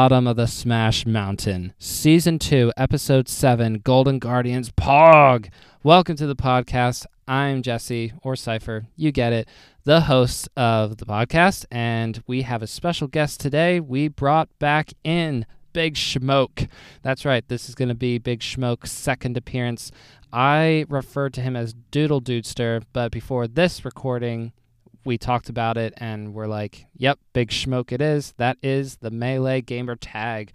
Bottom of the Smash Mountain, Season 2, Episode 7, Golden Guardians Pog. Welcome to the podcast. I'm Jesse, or Cypher, you get it, the host of the podcast, and we have a special guest today. We brought back in Big Schmoke. That's right, this is going to be Big Schmoke's second appearance. I referred to him as Doodle Dudester, but before this recording, we talked about it and we're like, yep, Big Schmoke it is. That is the Melee Gamer tag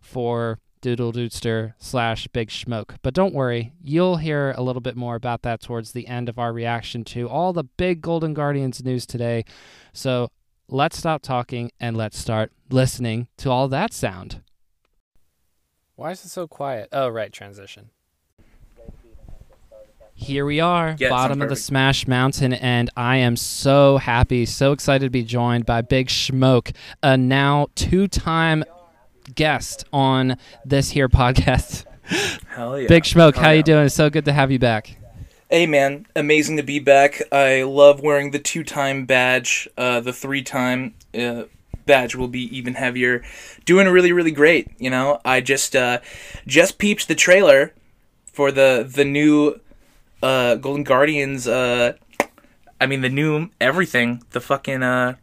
for Doodle Dudester slash Big Schmoke. But don't worry, you'll hear a little bit more about that towards the end of our reaction to all the big Golden Guardians news today. So let's stop talking and let's start listening to all that sound. Why is it so quiet? Oh, right, transition. Here we are, Yeah, bottom of the. Smash Mountain, and I am so happy, so excited to be joined by Big Schmoke, a now two-time guest on this here podcast. Hell yeah. Big Schmoke, Hell how yeah. you doing? It's so good to have you back. Hey man, amazing to be back. I love wearing the two-time badge. Uh, the three-time uh, badge will be even heavier. Doing really, really great. You know, I just uh, just peeped the trailer for the the new uh, Golden Guardians. Uh, I mean, the new everything. The fucking. Uh,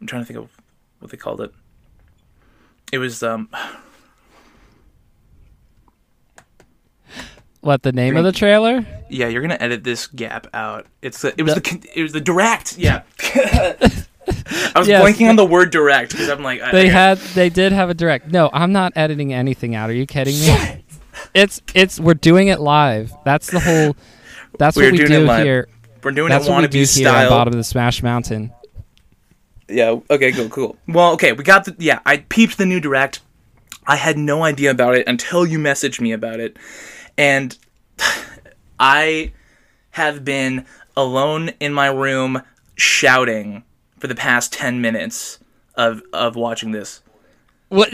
I'm trying to think of what they called it. It was um. What the name of the trailer? Yeah, you're gonna edit this gap out. It's the, it was The- the, it was the direct. Yeah. I was Yes, blanking on the word direct because I'm like I, They I- had they did have a direct. No, I'm not editing anything out. Are you kidding me? It's it's we're doing it live. That's the whole. That's We're what we doing do here. we're doing That's it we wannabe do style. bottom of the Smash Mountain. Yeah. Okay. Cool. Cool. Well. Okay. We got the. Yeah. I peeped the new direct. I had no idea about it until you messaged me about it, and I have been alone in my room shouting for the past ten minutes of of watching this. What?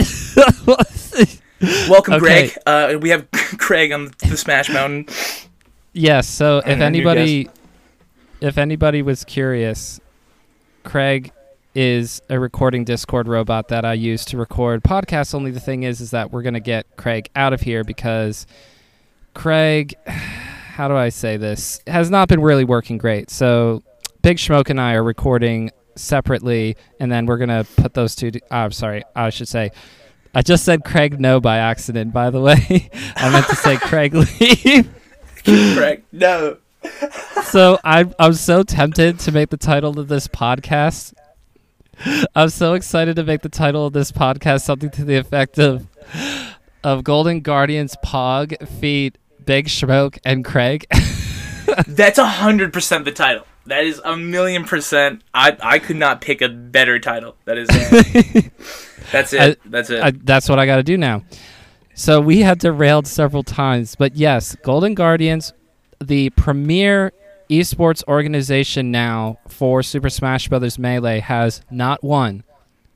Welcome, Okay. Greg. Uh, we have Craig on the Smash Mountain. Yes. So if anybody, if anybody was curious, Craig is a recording Discord robot that I use to record podcasts. Only the thing is, is that we're gonna get Craig out of here because Craig, how do I say this, has not been really working great. So Big Schmoke and I are recording separately, and then we're gonna put those two. To, uh, I'm sorry, I should say. I just said Craig no by accident. By the way, I meant to say Craig leave. Craig, no. so I I'm so tempted to make the title of this podcast. I'm so excited to make the title of this podcast something to the effect of of Golden Guardians Pog feat Big Schmoke and Craig. That's a hundred percent the title. That is a million percent. I I could not pick a better title. That is. Uh, that's it. I- that's it. I, that's what I got to do now. So we had derailed several times, but yes, Golden Guardians, the premier esports organization now for Super Smash Bros. Melee, has not one,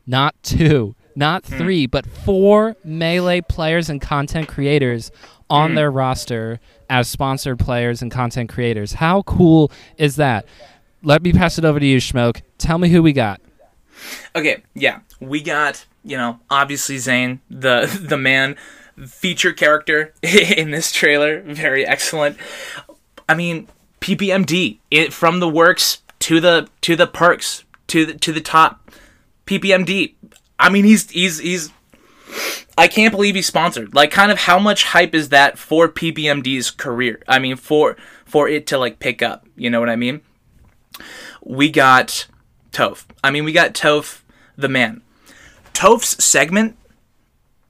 not two, not Hmm. three, but four Melee players and content creators on Hmm. their roster as sponsored players and content creators. How cool is that? Let me pass it over to you, Schmoke. Tell me who we got. okay. Yeah. We got you know obviously Zain the the man feature character in this trailer. Very excellent. I mean PPMD it from the works to the to the perks to the to the top. PPMD. I mean he's he's he's I can't believe he's sponsored. Like, kind of how much hype is that for PPMD's career? I mean, for for it to like pick up. You know what I mean? We got Toph. I mean, we got Toph, the man. Toph's segment,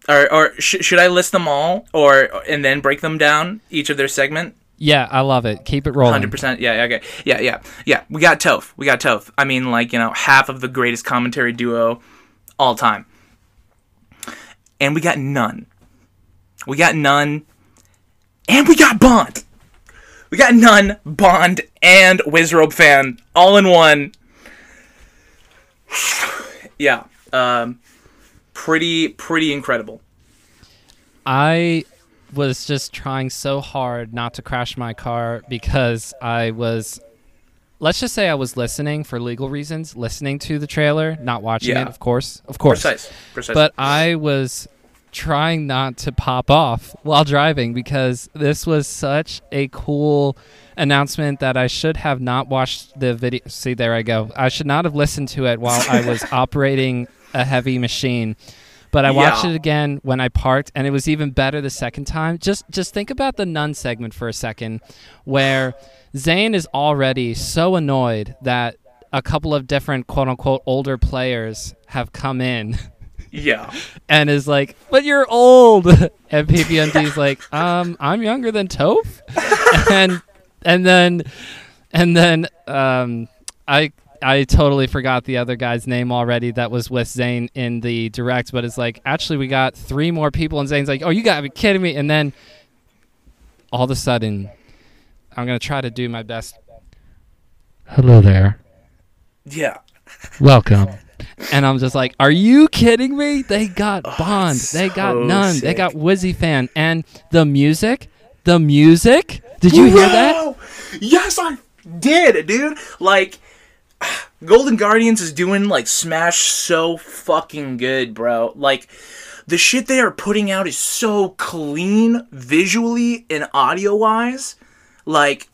or or sh- should I list them all, or and then break them down each of their segment? Yeah, I love it. Keep it rolling. Hundred percent. Yeah. Okay. Yeah. Yeah. Yeah. We got Toph. We got Toph. I mean, like you know, half of the greatest commentary duo all time. And we got n0ne. We got n0ne. And we got Bond. We got n0ne, Bond, and Wizrobe fan all in one. yeah. Um, pretty pretty incredible. I was just trying so hard not to crash my car because I was let's just say I was listening for legal reasons, listening to the trailer, not watching Yeah. it, of course, of course. Precise. Precise. But I was trying not to pop off while driving because this was such a cool announcement that I should have not watched the video. See, there I go. I should not have listened to it while I was operating a heavy machine. But I watched Yeah. it again when I parked, and it was even better the second time. Just, just think about the n0ne segment for a second, where Zain is already so annoyed that a couple of different quote unquote older players have come in yeah. and is like, "But you're old." And PPMD's like, "Um, I'm younger than Toph." and and then and then um I I totally forgot the other guy's name already that was with Zain in the direct, but it's like, actually we got three more people and Zain's like, "Oh, you got to be kidding me." And then all of a sudden I'm going to try to do my best. Hello there. Yeah. Welcome. And I'm just like, are you kidding me? They got oh, Bond. it's They got so n0ne. They got Wizzy Fan. And the music, the music. Did you hear that? Yes, I did, dude. Like, Golden Guardians is doing like Smash so fucking good, bro. Like, the shit they are putting out is so clean visually and audio wise. Like,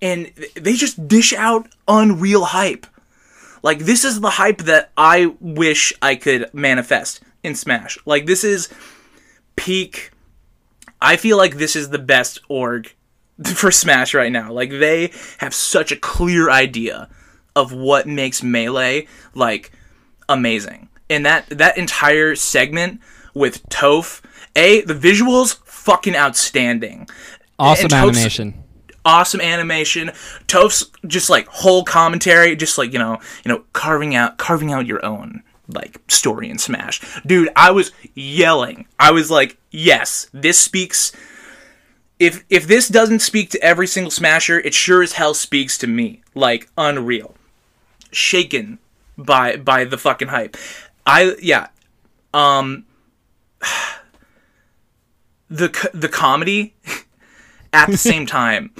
and they just dish out unreal hype. Like, this is the hype that I wish I could manifest in Smash. Like, this is peak. I feel like this is the best org for Smash right now. Like they have such a clear idea of what makes Melee like amazing. And that that entire segment with Toph, A, the visuals fucking outstanding. Awesome animation. Awesome animation. Toph's just like whole commentary, just like, you know, you know, carving out carving out your own like story in Smash. Dude, I was yelling. I was like, "Yes, this speaks if if this doesn't speak to every single smasher, it sure as hell speaks to me. Like unreal. Shaken by by the fucking hype. I yeah. Um the the comedy at the same time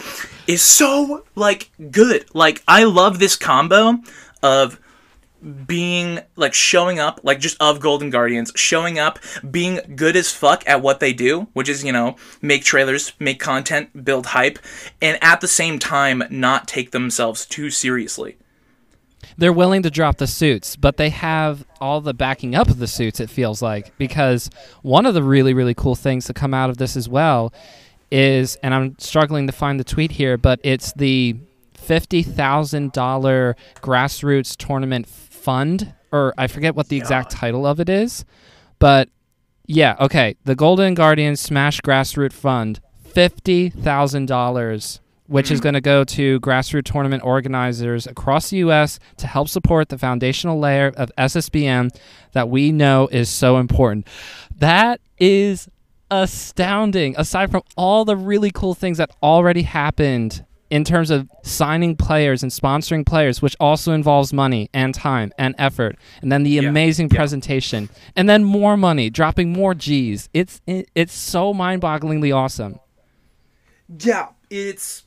is so like good. Like I love this combo of being like showing up like just of golden guardians showing up being good as fuck at what they do which is you know make trailers make content build hype and at the same time not take themselves too seriously They're willing to drop the suits, but they have all the backing up of the suits, it feels like. Because one of the really, really cool things to come out of this as well is, and I'm struggling to find the tweet here, but it's the $50,000 grassroots tournament fund, or I forget what the exact title of it is. But yeah, okay. The Golden Guardians Smash Grassroots Fund, $50,000 which is mm-hmm. going to go to grassroots tournament organizers across the U.S. to help support the foundational layer of SSBM that we know is so important. That is astounding. Aside from all the really cool things that already happened in terms of signing players and sponsoring players, which also involves money and time and effort, and then the Yeah, amazing yeah. presentation, and then more money, dropping more G's. It's it, it's so mind-bogglingly awesome. yeah it's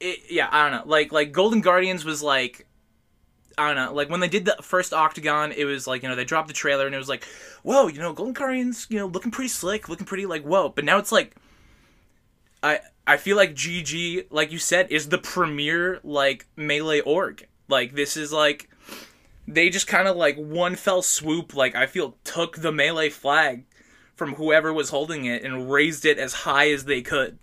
it, yeah i don't know like like golden guardians was like I don't know, like when they did the first Octagon, it was like, you know, they dropped the trailer and it was like, whoa, you know, Golden Guardians, you know, looking pretty slick, looking pretty like, whoa. But now it's like, I I feel like GG, like you said, is the premier like melee org. Like this is like, they just kind of like one fell swoop, like I feel took the melee flag from whoever was holding it and raised it as high as they could.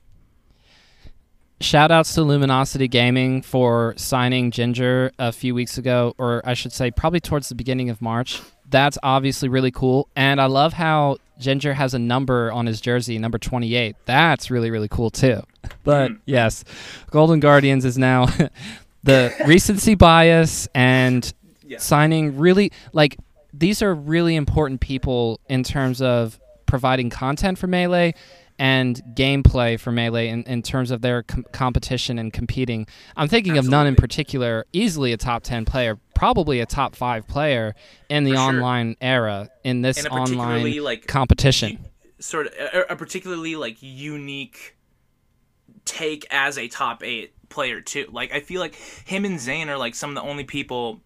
Shout outs to Luminosity Gaming for signing Ginger a few weeks ago, or I should say, probably towards the beginning of March. That's obviously really cool. And I love how Ginger has a number on his jersey, number 28. That's really, really cool too. But hmm. yes, Golden Guardians is now the recency bias and Yeah. signing really, like, these are really important people in terms of providing content for Melee and gameplay for Melee in, in terms of their com- competition and competing. I'm thinking of n0ne in particular, easily a top 10 player, probably a top 5 player in the For sure. online era, in this And a particularly online like competition. sort of a, a particularly like unique take as a top eight player too. Like I feel like him and Zain are like some of the only people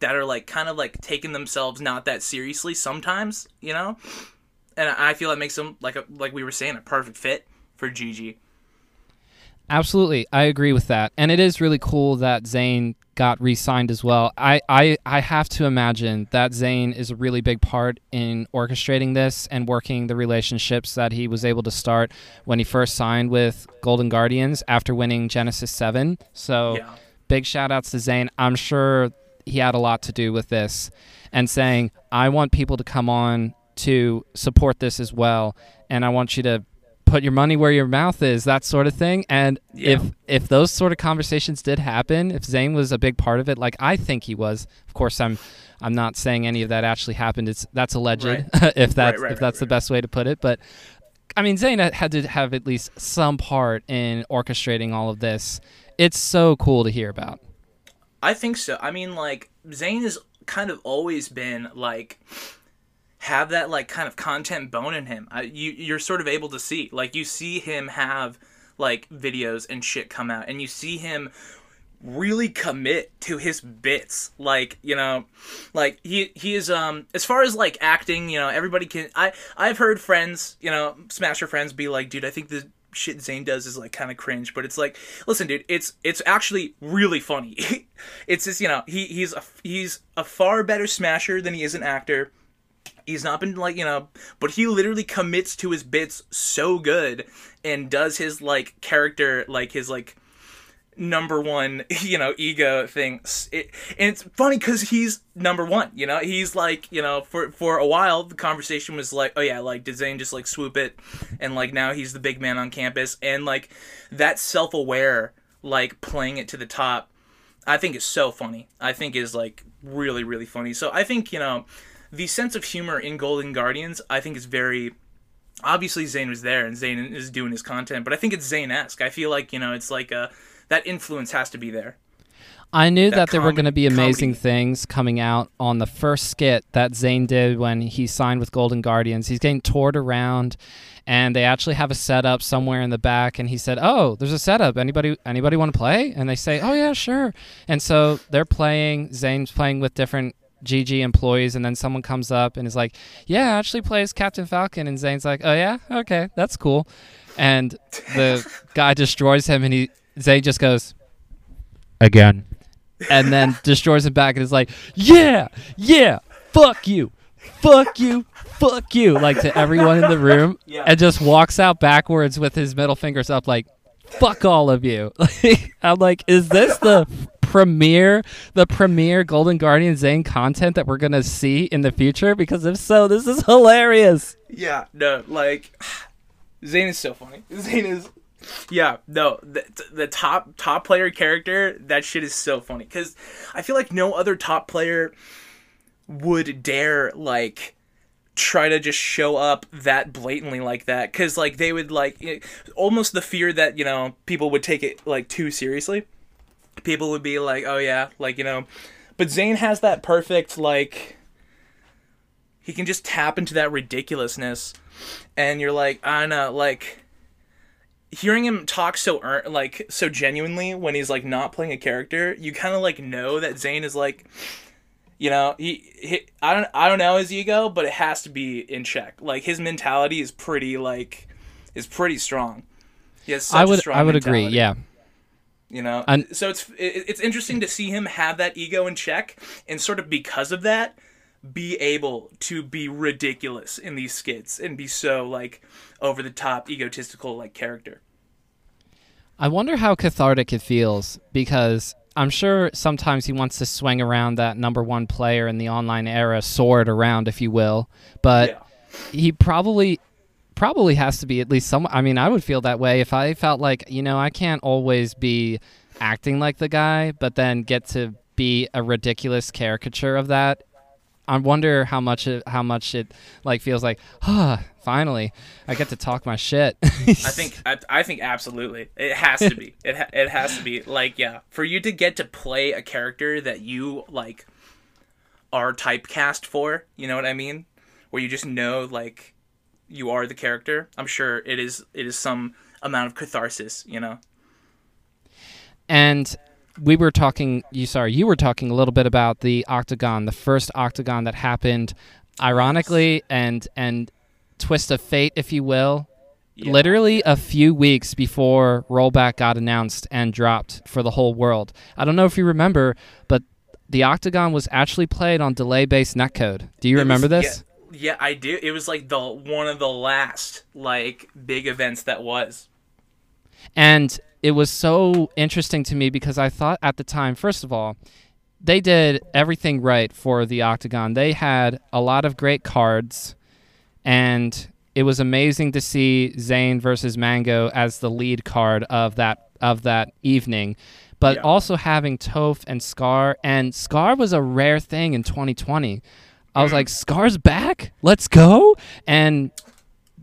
that are like kind of like taking themselves not that seriously sometimes, you know? And I feel that makes them like a, like we were saying a perfect fit for GG. Absolutely, I agree with that, and it is really cool that Zain got re-signed as well. I, I I have to imagine that Zain is a really big part in orchestrating this and working the relationships that he was able to start when he first signed with Golden Guardians after winning Genesis Seven. So Yeah. big shout outs to Zain. I'm sure he had a lot to do with this and saying, I want people to come on to support this as well. And I want you to put your money where your mouth is, that sort of thing. And Yeah. if if those sort of conversations did happen, if Zain was a big part of it, like I think he was, of course I'm I'm not saying any of that actually happened. It's that's alleged Right. if that's right, if right, that's the best way to put it. But I mean, Zain had to have at least some part in orchestrating all of this. It's so cool to hear about. I think so. I mean, like Zain has kind of always been like have that like kind of content bone in him. I, you you're sort of able to see like you see him have like videos and shit come out, and you see him really commit to his bits like you know like he he is um as far as like acting you know everybody can i i've heard friends you know smasher friends be like dude i think the shit Zain does is like kind of cringe but it's like listen dude it's it's actually really funny it's just you know he he's a he's a far better smasher than he is an actor he's not been like you know but he literally commits to his bits so good and does his like character like his like number one you know ego thing it, and it's funny because he's number one you know he's like you know for for a while the conversation was like oh yeah like did Zain just like swoop it and like now he's the big man on campus and like that self-aware like playing it to the top I think is so funny. I think is like really really funny. So I think you know the sense of humor in Golden Guardians I think is very obviously Zain was there and Zain is doing his content, but I think it's Zain-esque. I feel like you know it's like a that influence has to be there. I knew that, That there were going to be amazing comedy. things coming out on the first skit that Zain did when he signed with Golden Guardians. He's getting toured around, and they actually have a setup somewhere in the back. And he said, "Oh, there's a setup. Anybody, anybody want to play?" And they say, "Oh yeah, sure." And so they're playing. Zain's playing with different GG employees, and then someone comes up and is like, "Yeah, I actually plays Captain Falcon." And Zain's like, "Oh yeah, okay, that's cool." And the guy destroys him, and he Zain just goes, "Again." and then destroys him back and is like, "Yeah, yeah, fuck you, fuck you, fuck you," like to everyone in the room, Yeah. and just walks out backwards with his middle fingers up, like, "Fuck all of you." I'm like, is this the premiere, the premiere Golden Guardian Zain content that we're gonna see in the future? Because if so, this is hilarious. Yeah, no, like Zain is so funny. Zain is yeah, no, the, the top top player character, that shit is so funny cuz I feel like no other top player would dare like try to just show up that blatantly like that cuz like they would like almost the fear that, you know, people would take it like too seriously. People would be like, "Oh yeah, like, you know, but Zain has that perfect like he can just tap into that ridiculousness. And you're like i don't know like hearing him talk so ear- like so genuinely when he's like not playing a character you kind of like know that Zain is like you know he, he i don't i don't know his ego but it has to be in check. Like his mentality is pretty like is pretty strong. He has such I would, strong I would agree. Yeah, you know? And- so it's it, it's interesting to see him have that ego in check and sort of because of that be able to be ridiculous in these skits and be so like over the top egotistical like character. I wonder how cathartic it feels because I'm sure sometimes he wants to swing around that number one player in the online era sword around, if you will. But yeah. he probably probably has to be at least some. I mean, I would feel that way if I felt like you know I can't always be acting like the guy, but then get to be a ridiculous caricature of that. I wonder how much it, how much it like feels like. Ah, finally, I get to talk my shit. i think I, I think absolutely it has to be it, ha- it has to be like yeah for you to get to play a character that you like are typecast for you know what i mean where you just know like you are the character i'm sure it is it is some amount of catharsis you know And we were talking you sorry, you were talking a little bit about the octagon, the first octagon that happened ironically and and twist of fate if you will. Yeah. Literally a few weeks before rollback got announced and dropped for the whole world. I don't know if you remember, but the octagon was actually played on delay based netcode. Do you It remember was- this? Yeah, I do. It was like the one of the last like big events that was. And it was so interesting to me because I thought at the time, first of all, they did everything right for the Octagon. They had a lot of great cards, and it was amazing to see Zain versus Mang0 as the lead card of that of that evening. But Yeah. also having Toph and Scar, and Scar was a rare thing in 2020. I was mm-hmm. like, Scar's back, let's go! And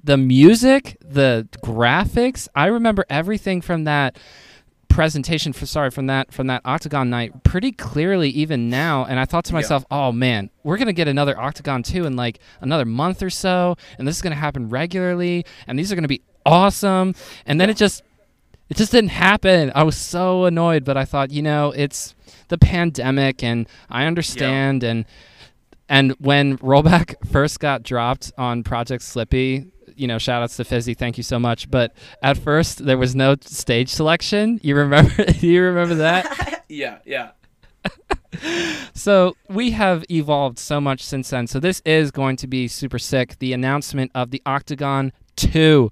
the music, the graphics. I remember everything from that presentation for sorry from that from that octagon night pretty clearly even now. And i thought to Yeah. myself oh man we're gonna get another octagon too in like another month or so. And this is gonna happen regularly. And these are gonna be awesome. And then it just it just didn't happen. I was so annoyed but i thought you know it's the pandemic and i understand and and when rollback first got dropped on Project Slippi, you know, shout outs to Fizzi, thank you so much. But at first there was no stage selection. You remember you remember that? Yeah, yeah. so we have evolved so much since then. So this is going to be super sick. The announcement of the Octagon 2.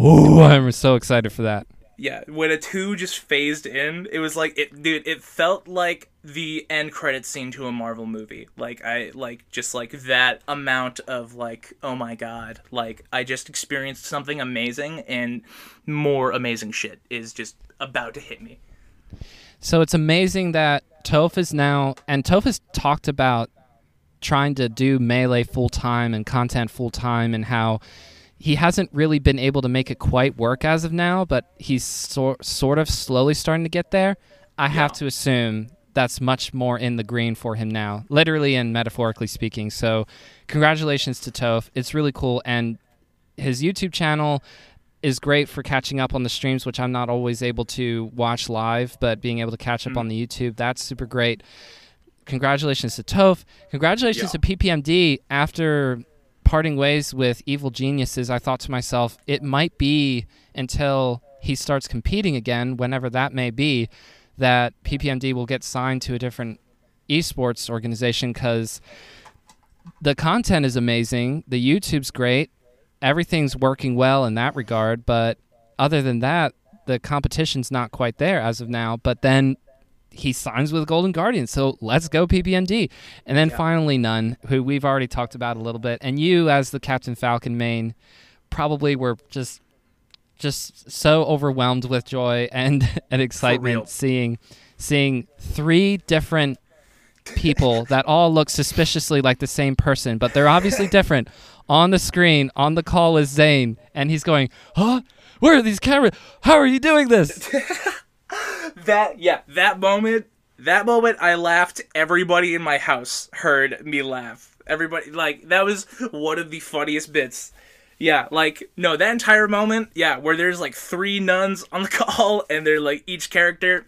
Ooh, I'm so excited for that. Yeah, when a two just phased in, it was like it dude, it felt like the end credit scene to a Marvel movie. Like I like just like that amount of like, oh my god, like I just experienced something amazing and more amazing shit is just about to hit me. So it's amazing that Toph is now, and Toph has talked about trying to do melee full time and content full time, and how he hasn't really been able to make it quite work as of now, but he's sor- sort of slowly starting to get there. I have to assume that's much more in the green for him now, literally and metaphorically speaking. So, congratulations to Toph. It's really cool, and his YouTube channel is great for catching up on the streams, which I'm not always able to watch live, but being able to catch up Mm. on the YouTube, that's super great. Congratulations to Toph. Congratulations Yeah. to PPMD. After parting ways with Evil Geniuses, I thought to myself, it might be until he starts competing again, whenever that may be, that PPMD will get signed to a different esports organization because the content is amazing, the YouTube's great, everything's working well in that regard. But other than that, the competition's not quite there as of now. But then he signs with Golden Guardian, so let's go PPMD. And then Yeah. finally, n0ne, who we've already talked about a little bit, and you as the Captain Falcon main probably were just just so overwhelmed with joy and and excitement seeing seeing three different people that all look suspiciously like the same person, but they're obviously different on the screen on the call is Zain, and he's going, "Huh? Where are these cameras? How are you doing this?" That yeah, that moment, that moment I laughed. Everybody in my house heard me laugh. Everybody like that was one of the funniest bits. Yeah, like no, that entire moment, yeah, where there's like three nuns on the call and they're like each character.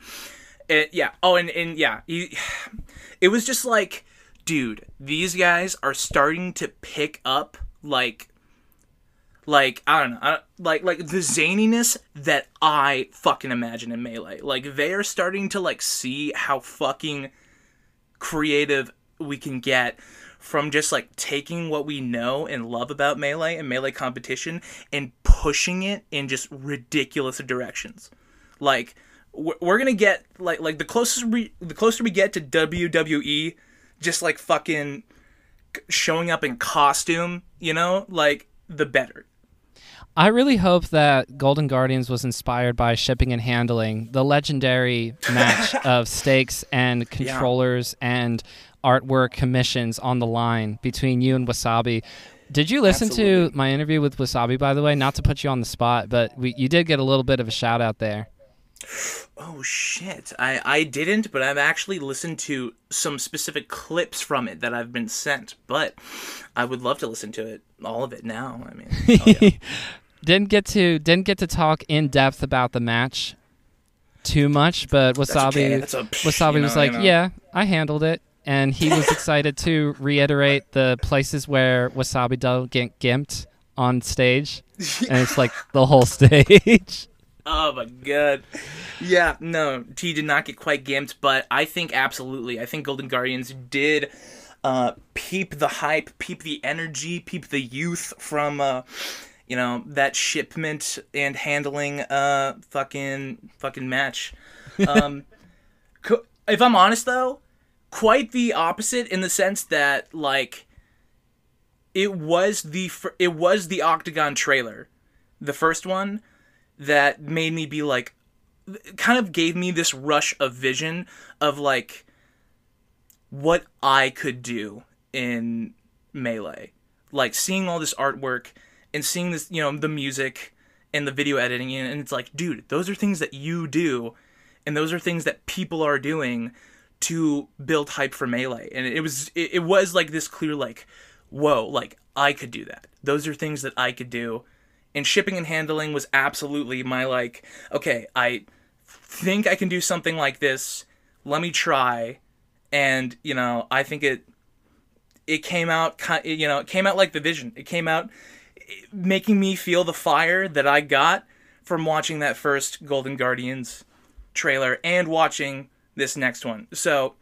It, yeah. Oh, and and yeah, he, it was just like, dude, these guys are starting to pick up like like I don't know, I, like like the zaniness that I fucking imagine in melee. Like they are starting to like see how fucking creative we can get from just like taking what we know and love about melee and melee competition and pushing it in just ridiculous directions. Like we're, we're gonna get like like the closest we the closer we get to WWE, just like fucking showing up in costume, you know, like the better. I really hope that Golden Guardians was inspired by shipping and handling, the legendary match of stakes and controllers and artwork commissions on the line between you and Wasabi. Did you listen to my interview with Wasabi, by the way? Not to put you on the spot, but we, you did get a little bit of a shout out there. Oh shit. I I didn't, but I've actually listened to some specific clips from it that I've been sent. But I would love to listen to it, all of it now. I mean, oh, yeah. didn't get to didn't get to talk in depth about the match too much, but Wasabi okay, a- Wasabi you was like, you know. "Yeah, I handled it." And he was excited to reiterate the places where Wasabi don't get gimped on stage, and it's like the whole stage. Oh my god. Yeah, no, T did not get quite gimped, but I think absolutely. I think Golden Guardians did uh, peep the hype, peep the energy, peep the youth from uh, you know that shipment and handling uh fucking fucking match. Um, co- if I'm honest though, quite the opposite in the sense that like it was the fir- it was the Octagon trailer, the first one that made me be like kind of gave me this rush of vision of like what I could do in melee. Like seeing all this artwork and seeing this, you know, the music and the video editing and it's like, dude, those are things that you do and those are things that people are doing to build hype for melee. And it was it, it was like this clear like, whoa, like I could do that. Those are things that I could do and shipping and handling was absolutely my like okay i think i can do something like this let me try and you know i think it it came out you know it came out like the vision it came out making me feel the fire that i got from watching that first golden guardians trailer and watching this next one so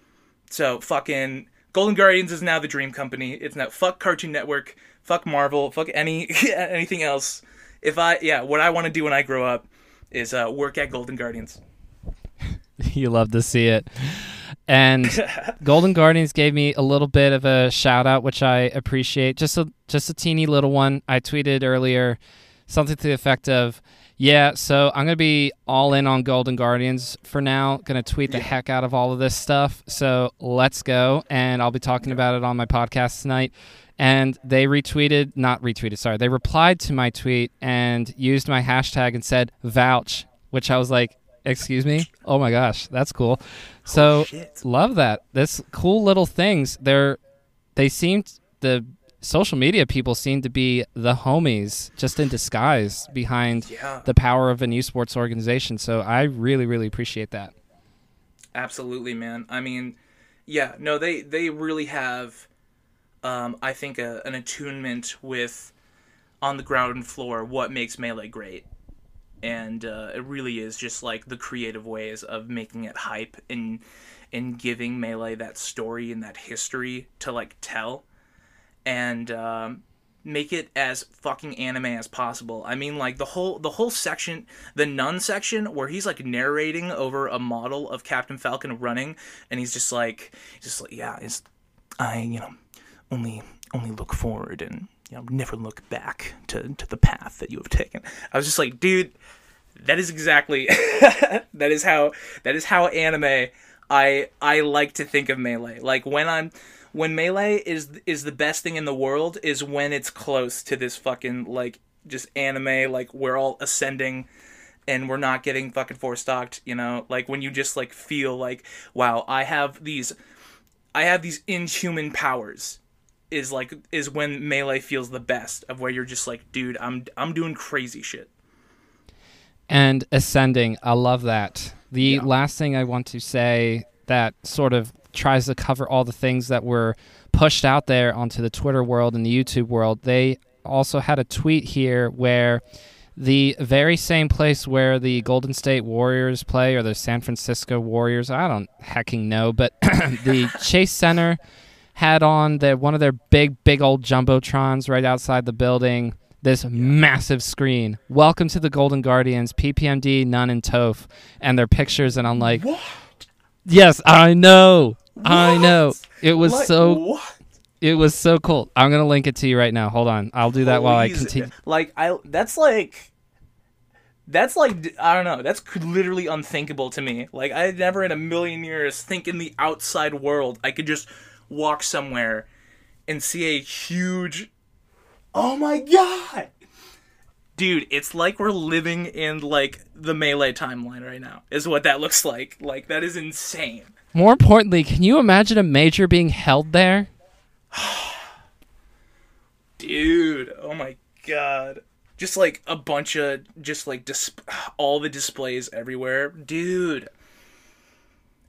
so fucking Golden Guardians is now the Dream Company. It's now fuck Cartoon Network, fuck Marvel, fuck any anything else. If I yeah, what I want to do when I grow up is uh, work at Golden Guardians. you love to see it. And Golden Guardians gave me a little bit of a shout out, which I appreciate. Just a just a teeny little one. I tweeted earlier something to the effect of, "Yeah, so I'm gonna be all in on Golden Guardians for now. Gonna tweet the heck out of all of this stuff. So let's go." And I'll be talking about it on my podcast tonight. And they retweeted, not retweeted, sorry, they replied to my tweet and used my hashtag and said vouch, which I was like, excuse me? Oh my gosh, that's cool. So shit. love that. This cool little things. They're they seemed the social media people seem to be the homies just in disguise behind Yeah. the power of an esports organization. So I really, really appreciate that. Absolutely, man. I mean, yeah, no, they they really have, um, I think, a, an attunement with on the ground floor what makes melee great, and uh, it really is just like the creative ways of making it hype and and giving melee that story and that history to like tell, and um, make it as fucking anime as possible. I mean, like the whole the whole section, the n0ne section, where he's like narrating over a model of Captain Falcon running, and he's just like, just like, yeah, it's I, you know, only only look forward and you know never look back to to the path that you have taken. I was just like, dude, that is exactly that is how that is how anime I I like to think of melee. Like when I'm when melee is is the best thing in the world is when it's close to this fucking like just anime like we're all ascending and we're not getting fucking four stocked, you know? Like when you just like feel like wow, I have these I have these inhuman powers is like is when melee feels the best of where you're just like dude, I'm I'm doing crazy shit. And ascending, I love that. The last thing I want to say that sort of tries to cover all the things that were pushed out there onto the Twitter world and the YouTube world, they also had a tweet here where the very same place where the Golden State Warriors play or the San Francisco Warriors, I don't hecking know, but the Chase Center had on the one of their big, big old jumbotrons right outside the building. This massive screen. Welcome to the Golden Guardians, PPMD, n0ne, and Toph, and their pictures. And I'm like, What? yes, I know, I know. It was Like, so, what? it was so cool. I'm gonna link it to you right now. Hold on, I'll do that while I continue. Like I, that's like, that's like I don't know. That's literally unthinkable to me. Like I never in a million years think in the outside world I could just walk somewhere and see a huge. Oh my god, dude! It's like we're living in like the melee timeline right now. Is what that looks like. Like that is insane. More importantly, can you imagine a major being held there? Dude, oh my god. just like a bunch of just like dis- all the displays everywhere, dude.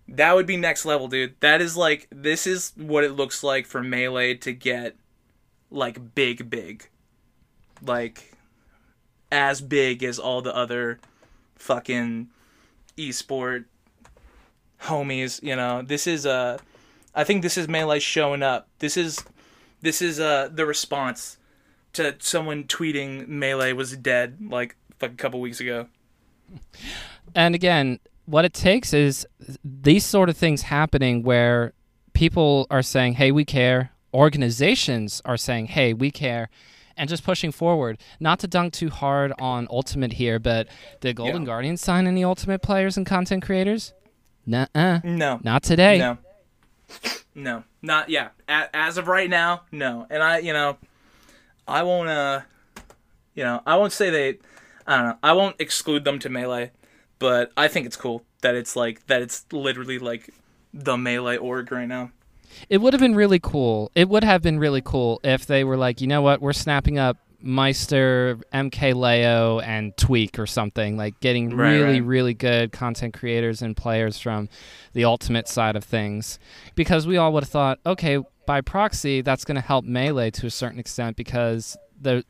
That would be next level, dude. That is like this is what it looks like for melee to get like big, big, like as big as all the other fucking esport homies. You know, this is uh, I think this is melee showing up. This is this is uh the response to someone tweeting melee was dead like a couple weeks ago. And again, what it takes is these sort of things happening where people are saying, "Hey, we care." Organizations are saying, "Hey, we care." And just pushing forward. Not to dunk too hard on Ultimate here, but did Golden Yeah. Guardians sign any Ultimate players and content creators? Nuh-uh. No, Not today. no, no, not yeah. As of right now, no. And I, you know, I won't. uh You know, I won't say they. I don't know. I won't exclude them to melee, but I think it's cool that it's like that. It's literally like the melee org right now. It would have been really cool. It would have been really cool if they were like, you know what, we're snapping up Maister, MK Leo, and Tweek or something, like getting Right, really, right. really good content creators and players from the ultimate side of things. Because we all would have thought, okay, by proxy, that's going to help Melee to a certain extent because the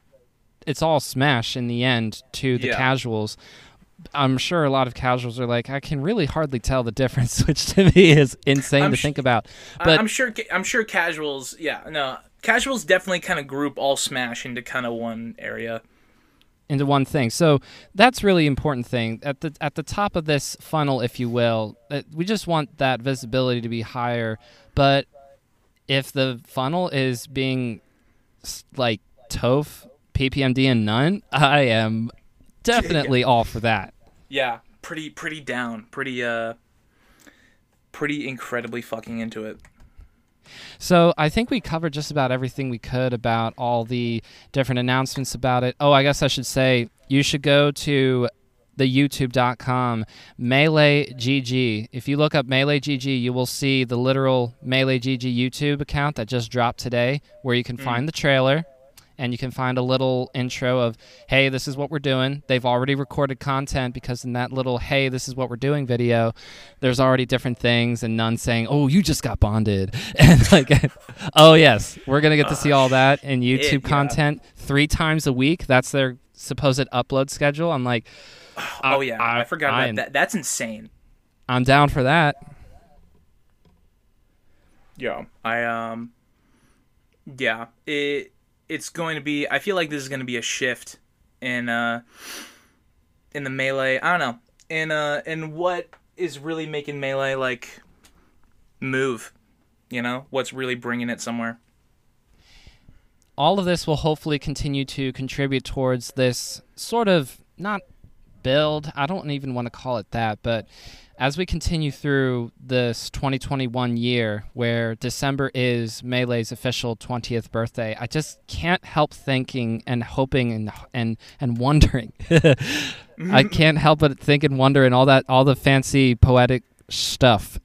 it's all Smash in the end to the Yeah. casuals. I'm sure a lot of casuals are like, I can really hardly tell the difference, which to me is insane I'm to sh- think about. But I'm sure. I'm sure casuals. Yeah, no. Casuals definitely kind of group all Smash into kind of one area. into one thing. So that's really important thing at the at the top of this funnel, if you will. uh, We just want that visibility to be higher. But if the funnel is being like Toph, PPMD, and n0ne, I am definitely all for that. Yeah, pretty pretty down, pretty uh, pretty incredibly fucking into it. So I think we covered just about everything we could about all the different announcements about it. Oh, I guess I should say you should go to the youtube.com melee gg if you look up melee gg you will see the literal melee gg youtube account that just dropped today where you can find the trailer and you can find a little intro of hey this is what we're doing they've already recorded content because in that little hey this is what we're doing video there's already different things and n0ne saying oh you just got bonded and like oh yes we're gonna get to see all that in youtube yeah. content three times a week that's their supposed upload schedule i'm like Oh yeah, I, I- forgot about I'm- that. That's insane. i'm down for that Yeah, I um, yeah, it it's going to be. I feel like this is going to be a shift in uh in the melee. I don't know in uh in what is really making melee like move. You know what's really bringing it somewhere. all of this will hopefully continue to contribute towards this sort of not build. I don't even want to call it that, but as we continue through this 2021 year where December is Melee's official 20th birthday, I just can't help thinking and hoping and and and wondering. I can't help but think and wonder and all that all the fancy poetic stuff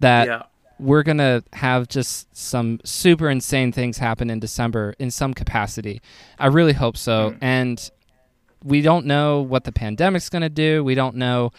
that yeah, we're gonna have just some super insane things happen in December in some capacity. I really hope so. Mm. And we don't know what the pandemic's gonna do. We don't know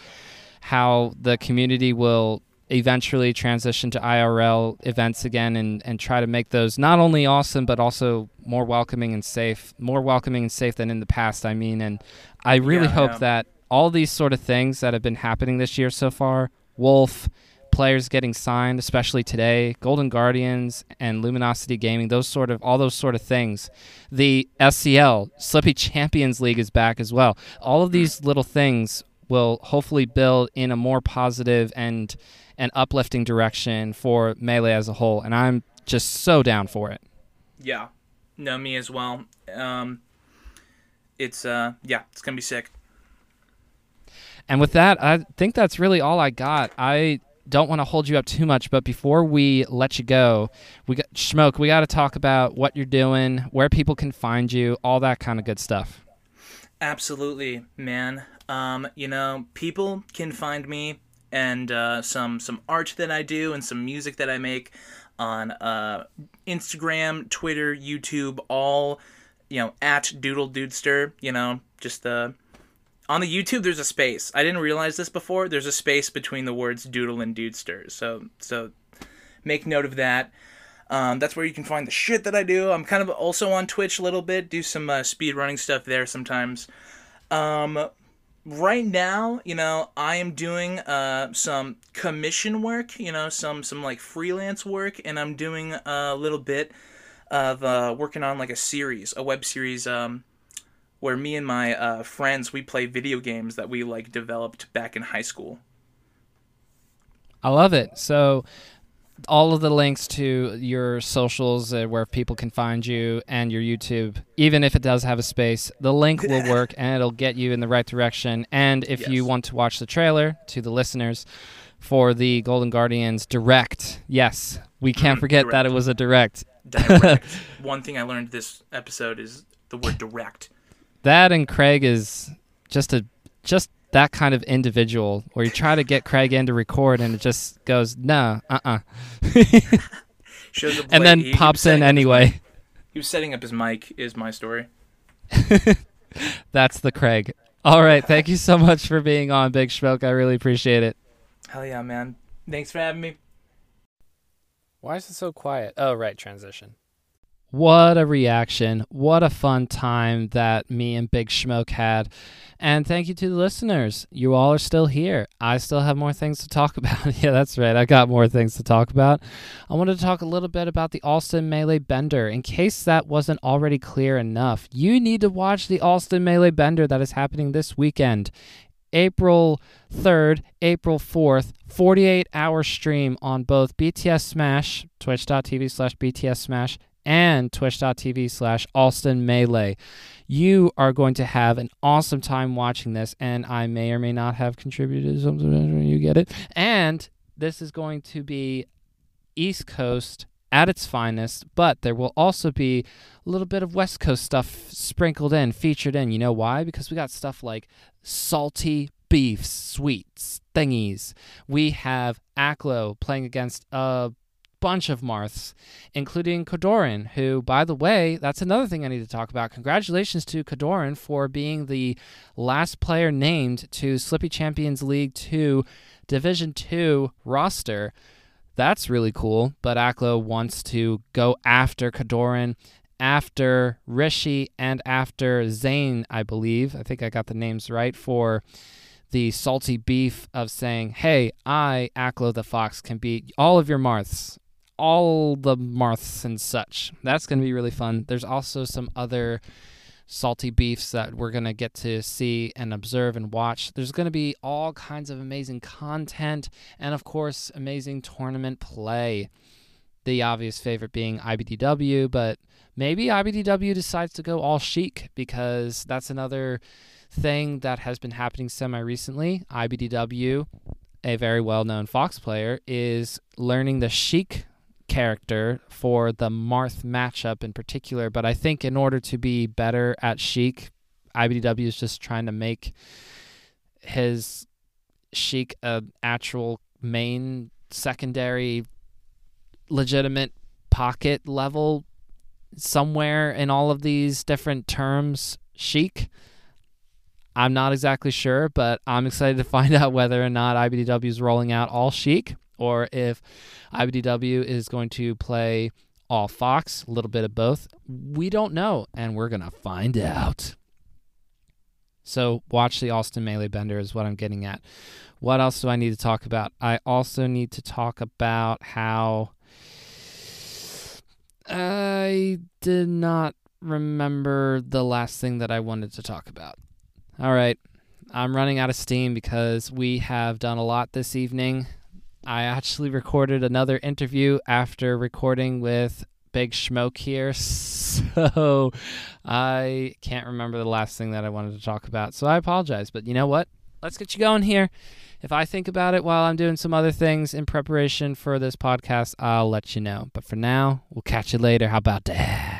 how the community will eventually transition to IRL events again and, and try to make those not only awesome but also more welcoming and safe. More welcoming and safe than in the past, I mean. And I really Yeah, hope yeah. that all these sort of things that have been happening this year so far, Wolf, players getting signed, especially today, Golden Guardians and Luminosity Gaming, those sort of all those sort of things. The SCL, Slippi Champions League is back as well. All of hmm. these little things will hopefully build in a more positive and and uplifting direction for Melee as a whole, and I'm just so down for it. yeah, no, me as well. Um, it's uh, yeah, it's gonna be sick. And with that, I think that's really all I got. I don't want to hold you up too much, but before we let you go, we got Schmoke. We got to talk about what you're doing, where people can find you, all that kind of good stuff. Absolutely, man. Um, you know, people can find me and uh, some some art that I do and some music that I make on uh, Instagram, Twitter, YouTube, all you know, at Doodle Dudester. You know, just the on the YouTube. There's a space. I didn't realize this before. There's a space between the words Doodle and Dudester. So so make note of that. Um, that's where you can find the shit that I do. I'm kind of also on Twitch a little bit. Do some uh, speed running stuff there sometimes. Um, right now, you know, I am doing uh, some commission work. You know, some some like freelance work, and I'm doing a little bit of uh, working on like a series, a web series. Um, where me and my uh, friends we play video games that we like developed back in high school. I love it. So all of the links to your socials uh, where people can find you and your YouTube, even if it does have a space, the link will work and it'll get you in the right direction. And if yes. you want to watch the trailer to the listeners for the Golden Guardians direct, yes, we can't mm, forget direct. that it was a direct. direct. One thing I learned this episode is the word direct. That and Craig is just a just that kind of individual where you try to get Craig in to record and it just goes, no, uh uh and then he, pops in anyway. he was setting up his mic, is my story. That's the Craig. All right. Thank you so much for being on, Big Schmoke. I really appreciate it. Hell yeah, man. Thanks for having me. Why is it so quiet? Oh, right. Transition. What a reaction. What a fun time that me and Big Schmoke had. And thank you to the listeners. You all are still here. I still have more things to talk about. yeah, that's right. I got more things to talk about. I wanted to talk a little bit about the Alston Melee Bender. In case that wasn't already clear enough, you need to watch the Alston Melee Bender that is happening this weekend. April 3rd, April 4th, 48 hour stream on both BTS Smash, twitch.tv slash BTS Smash, and twitch.tv slash Alston Melee. You are going to have an awesome time watching this, and I may or may not have contributed something. You get it? And this is going to be East Coast at its finest, but there will also be a little bit of West Coast stuff sprinkled in, featured in. You know why? Because we got stuff like salty beef, sweets, thingies. We have Aklo playing against a bunch of Marths, including Kodorin, who, by the way, that's another thing I need to talk about. Congratulations to Kodorin for being the last player named to Slippi Champions League 2 Division 2 roster. That's really cool, but Aklo wants to go after Kodorin, after Rishi, and after Zain, I believe. I think I got the names right for the salty beef of saying, hey, I, Aklo the Fox, can beat all of your Marths all the Marths and such. That's going to be really fun. There's also some other salty beefs that we're going to get to see and observe and watch. There's going to be all kinds of amazing content and, of course, amazing tournament play. The obvious favorite being IBDW, but maybe IBDW decides to go all Sheik because that's another thing that has been happening semi recently. IBDW, a very well known Fox player, is learning the Sheik character for the Marth matchup in particular, but I think in order to be better at Sheik, IBDW is just trying to make his Sheik a actual main secondary legitimate pocket level somewhere in all of these different terms Sheik. I'm not exactly sure, but I'm excited to find out whether or not IBDW is rolling out all Sheik or if IBDW is going to play all Fox, a little bit of both. We don't know, and we're going to find out. So, watch the Alston Melee Bender, is what I'm getting at. What else do I need to talk about? I also need to talk about how I did not remember the last thing that I wanted to talk about. All right. I'm running out of steam because we have done a lot this evening. I actually recorded another interview after recording with Big Schmoke here, so I can't remember the last thing that I wanted to talk about. So I apologize, but you know what? Let's get you going here. If I think about it while I'm doing some other things in preparation for this podcast, I'll let you know. But for now, we'll catch you later. How about that?